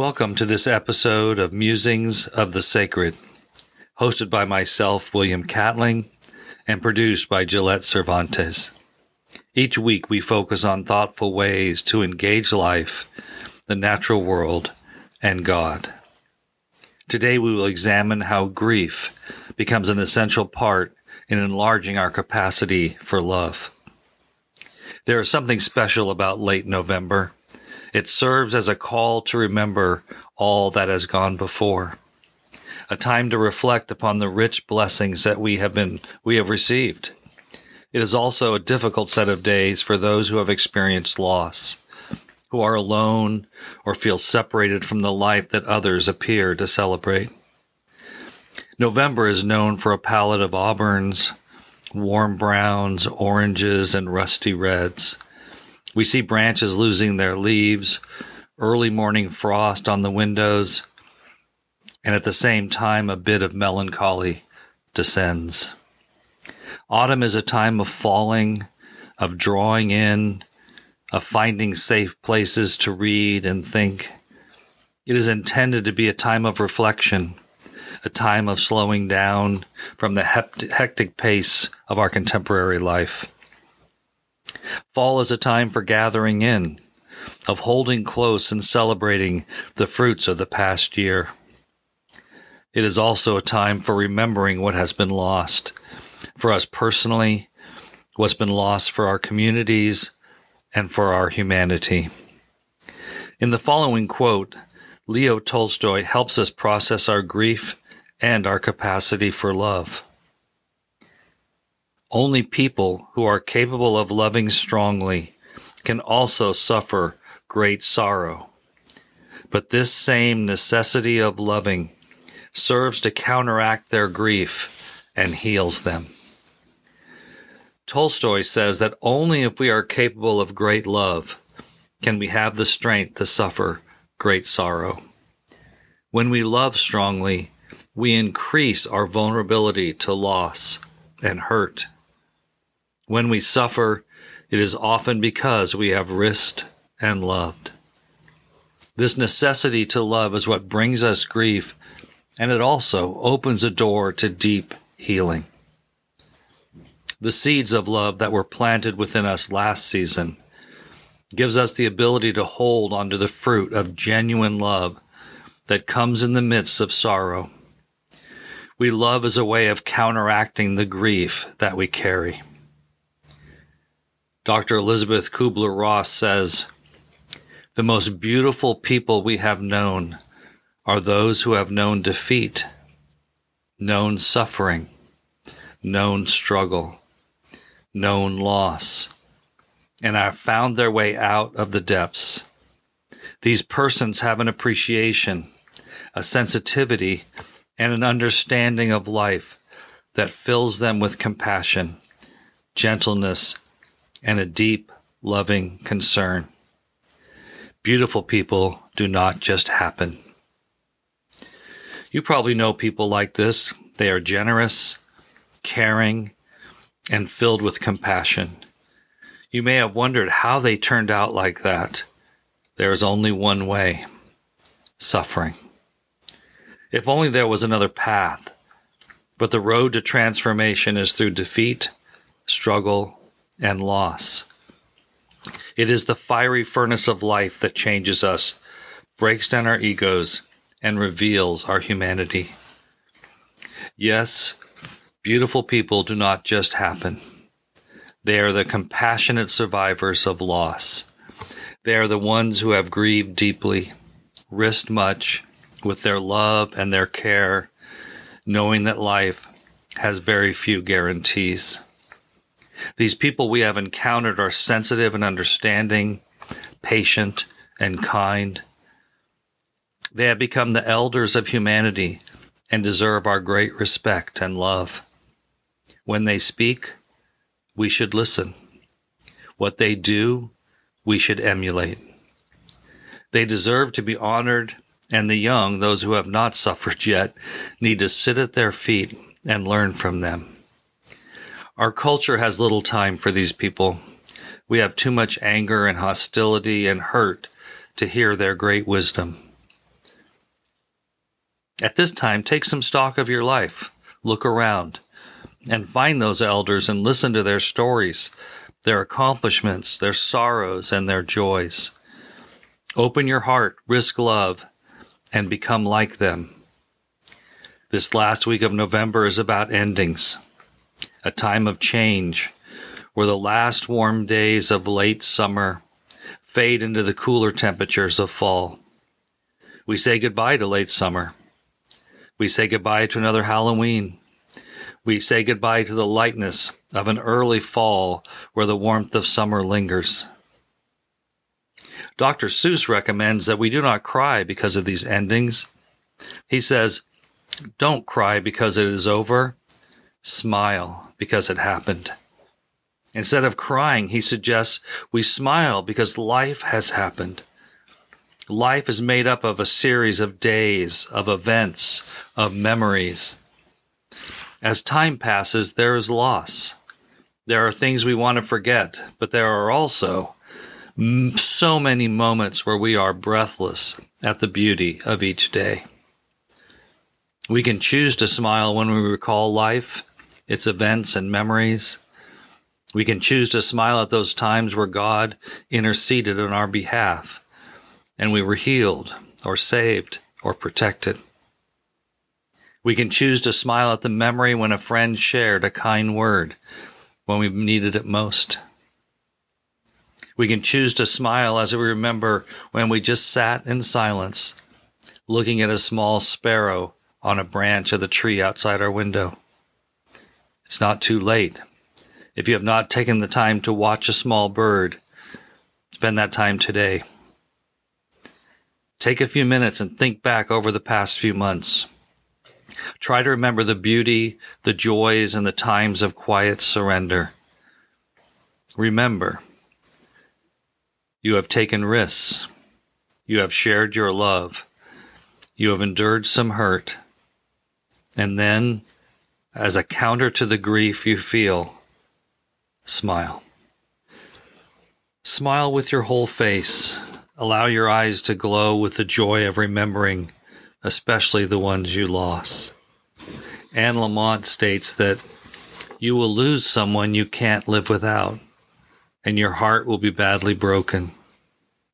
Welcome to this episode of Musings of the Sacred, hosted by myself, William Catling, and produced by Gillette Cervantes. Each week we focus on thoughtful ways to engage life, the natural world, and God. Today we will examine how grief becomes an essential part in enlarging our capacity for love. There is something special about late November. It serves as a call to remember all that has gone before, a time to reflect upon the rich blessings that we have been we have received. It is also a difficult set of days for those who have experienced loss, who are alone or feel separated from the life that others appear to celebrate. November is known for a palette of auburns, warm browns, oranges, and rusty reds. We see branches losing their leaves, early morning frost on the windows, and at the same time, a bit of melancholy descends. Autumn is a time of falling, of drawing in, of finding safe places to read and think. It is intended to be a time of reflection, a time of slowing down from the hectic pace of our contemporary life. Fall is a time for gathering in, of holding close and celebrating the fruits of the past year. It is also a time for remembering what has been lost for us personally, what's been lost for our communities, and for our humanity. In the following quote, Leo Tolstoy helps us process our grief and our capacity for love. Only people who are capable of loving strongly can also suffer great sorrow. But this same necessity of loving serves to counteract their grief and heals them. Tolstoy says that only if we are capable of great love can we have the strength to suffer great sorrow. When we love strongly, we increase our vulnerability to loss and hurt when we suffer, it is often because we have risked and loved. This necessity to love is what brings us grief, and it also opens a door to deep healing. The seeds of love that were planted within us last season gives us the ability to hold onto the fruit of genuine love that comes in the midst of sorrow. We love as a way of counteracting the grief that we carry. Dr. Elizabeth Kubler Ross says, The most beautiful people we have known are those who have known defeat, known suffering, known struggle, known loss, and have found their way out of the depths. These persons have an appreciation, a sensitivity, and an understanding of life that fills them with compassion, gentleness, and a deep, loving concern. Beautiful people do not just happen. You probably know people like this. They are generous, caring, and filled with compassion. You may have wondered how they turned out like that. There is only one way suffering. If only there was another path. But the road to transformation is through defeat, struggle, and loss. It is the fiery furnace of life that changes us, breaks down our egos, and reveals our humanity. Yes, beautiful people do not just happen. They are the compassionate survivors of loss. They are the ones who have grieved deeply, risked much with their love and their care, knowing that life has very few guarantees. These people we have encountered are sensitive and understanding, patient and kind. They have become the elders of humanity and deserve our great respect and love. When they speak, we should listen. What they do, we should emulate. They deserve to be honored, and the young, those who have not suffered yet, need to sit at their feet and learn from them. Our culture has little time for these people. We have too much anger and hostility and hurt to hear their great wisdom. At this time, take some stock of your life, look around, and find those elders and listen to their stories, their accomplishments, their sorrows, and their joys. Open your heart, risk love, and become like them. This last week of November is about endings, a time of change where the last warm days of late summer fade into the cooler temperatures of fall. We say goodbye to late summer. We say goodbye to another Halloween. We say goodbye to the lightness of an early fall where the warmth of summer lingers. Dr. Seuss recommends that we do not cry because of these endings. He says, Don't cry because it is over, smile because it happened. Instead of crying, he suggests we smile because life has happened. Life is made up of a series of days, of events, of memories. As time passes, there is loss. There are things we want to forget, but there are also so many moments where we are breathless at the beauty of each day. We can choose to smile when we recall life, its events and memories. We can choose to smile at those times where God interceded on our behalf and we were healed or saved or protected. We can choose to smile at the memory when a friend shared a kind word when we needed it most. We can choose to smile as we remember when we just sat in silence, looking at a small sparrow on a branch of the tree outside our window. It's not too late. If you have not taken the time to watch a small bird, spend that time today. Take a few minutes and think back over the past few months. Try to remember the beauty, the joys, and the times of quiet surrender. Remember, you have taken risks. You have shared your love. You have endured some hurt. And then, as a counter to the grief you feel, smile. Smile with your whole face. Allow your eyes to glow with the joy of remembering, especially the ones you lost. Anne Lamott states that you will lose someone you can't live without and your heart will be badly broken.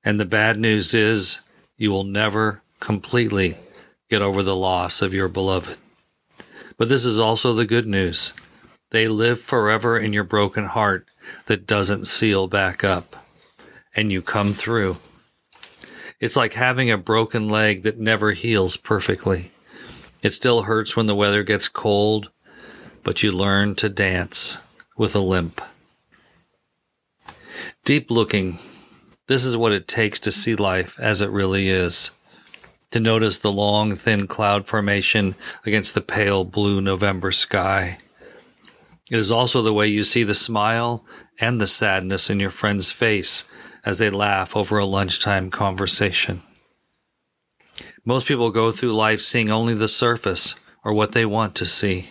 And the bad news is you will never completely get over the loss of your beloved. But this is also the good news. They live forever in your broken heart that doesn't seal back up, and you come through. It's like having a broken leg that never heals perfectly. It still hurts when the weather gets cold, but you learn to dance with a limp. Deep looking. This is what it takes to see life as it really is. To notice the long, thin cloud formation against the pale blue November sky. It is also the way you see the smile and the sadness in your friend's face as they laugh over a lunchtime conversation. Most people go through life seeing only the surface or what they want to see.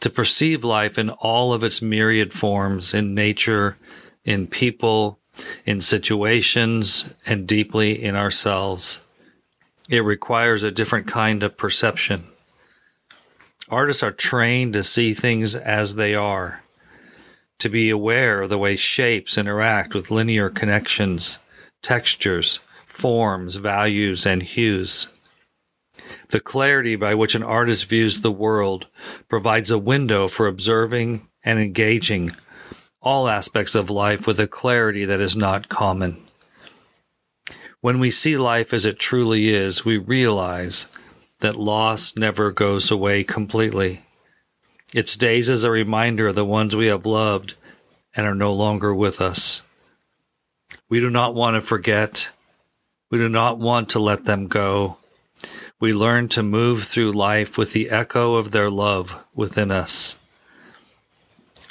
To perceive life in all of its myriad forms in nature, in people, in situations, and deeply in ourselves. It requires a different kind of perception. Artists are trained to see things as they are, to be aware of the way shapes interact with linear connections, textures, forms, values, and hues. The clarity by which an artist views the world provides a window for observing and engaging all aspects of life with a clarity that is not common. When we see life as it truly is, we realize that loss never goes away completely. Its days as a reminder of the ones we have loved and are no longer with us. We do not want to forget. We do not want to let them go. We learn to move through life with the echo of their love within us.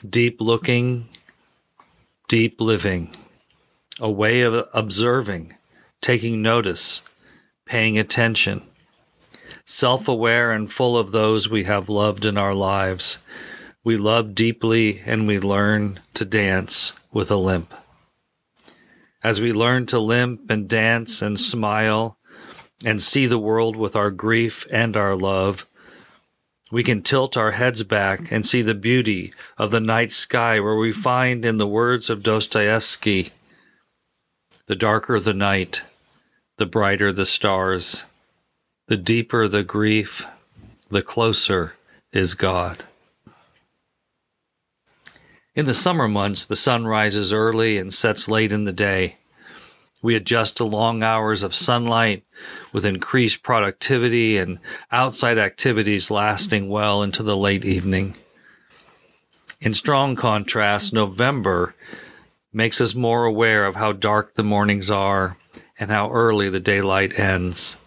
Deep looking deep living, a way of observing, taking notice, paying attention, self aware and full of those we have loved in our lives. We love deeply and we learn to dance with a limp. As we learn to limp and dance and smile, and see the world with our grief and our love. We can tilt our heads back and see the beauty of the night sky, where we find, in the words of Dostoevsky, the darker the night, the brighter the stars, the deeper the grief, the closer is God. In the summer months, the sun rises early and sets late in the day. We adjust to long hours of sunlight with increased productivity and outside activities lasting well into the late evening. In strong contrast, November makes us more aware of how dark the mornings are and how early the daylight ends.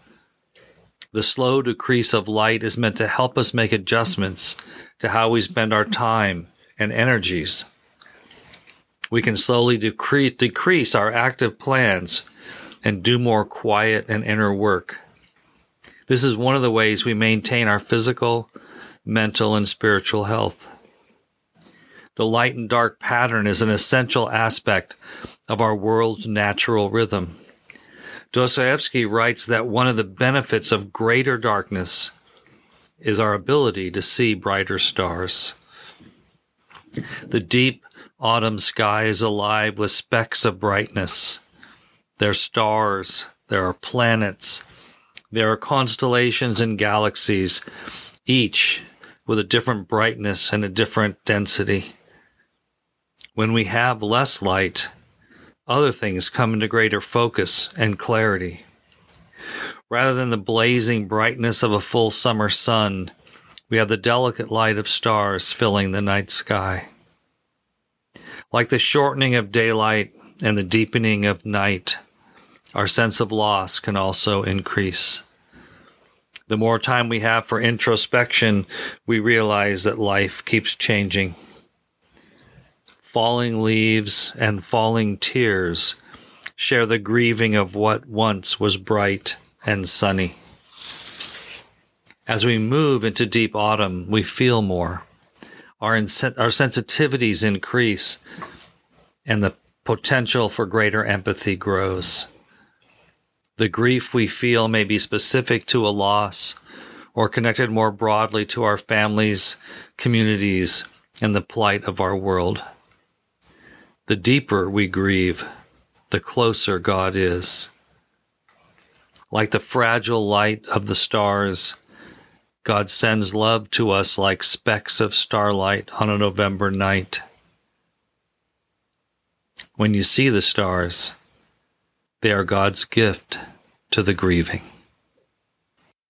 The slow decrease of light is meant to help us make adjustments to how we spend our time and energies we can slowly decrease, decrease our active plans and do more quiet and inner work. This is one of the ways we maintain our physical, mental, and spiritual health. The light and dark pattern is an essential aspect of our world's natural rhythm. Dostoevsky writes that one of the benefits of greater darkness is our ability to see brighter stars. The deep, Autumn sky is alive with specks of brightness. There are stars, there are planets, there are constellations and galaxies, each with a different brightness and a different density. When we have less light, other things come into greater focus and clarity. Rather than the blazing brightness of a full summer sun, we have the delicate light of stars filling the night sky. Like the shortening of daylight and the deepening of night, our sense of loss can also increase. The more time we have for introspection, we realize that life keeps changing. Falling leaves and falling tears share the grieving of what once was bright and sunny. As we move into deep autumn, we feel more our, our sensitivities increase and the potential for greater empathy grows. The grief we feel may be specific to a loss or connected more broadly to our families, communities, and the plight of our world. The deeper we grieve, the closer God is. Like the fragile light of the stars, God sends love to us like specks of starlight on a November night. When you see the stars, they are God's gift to the grieving.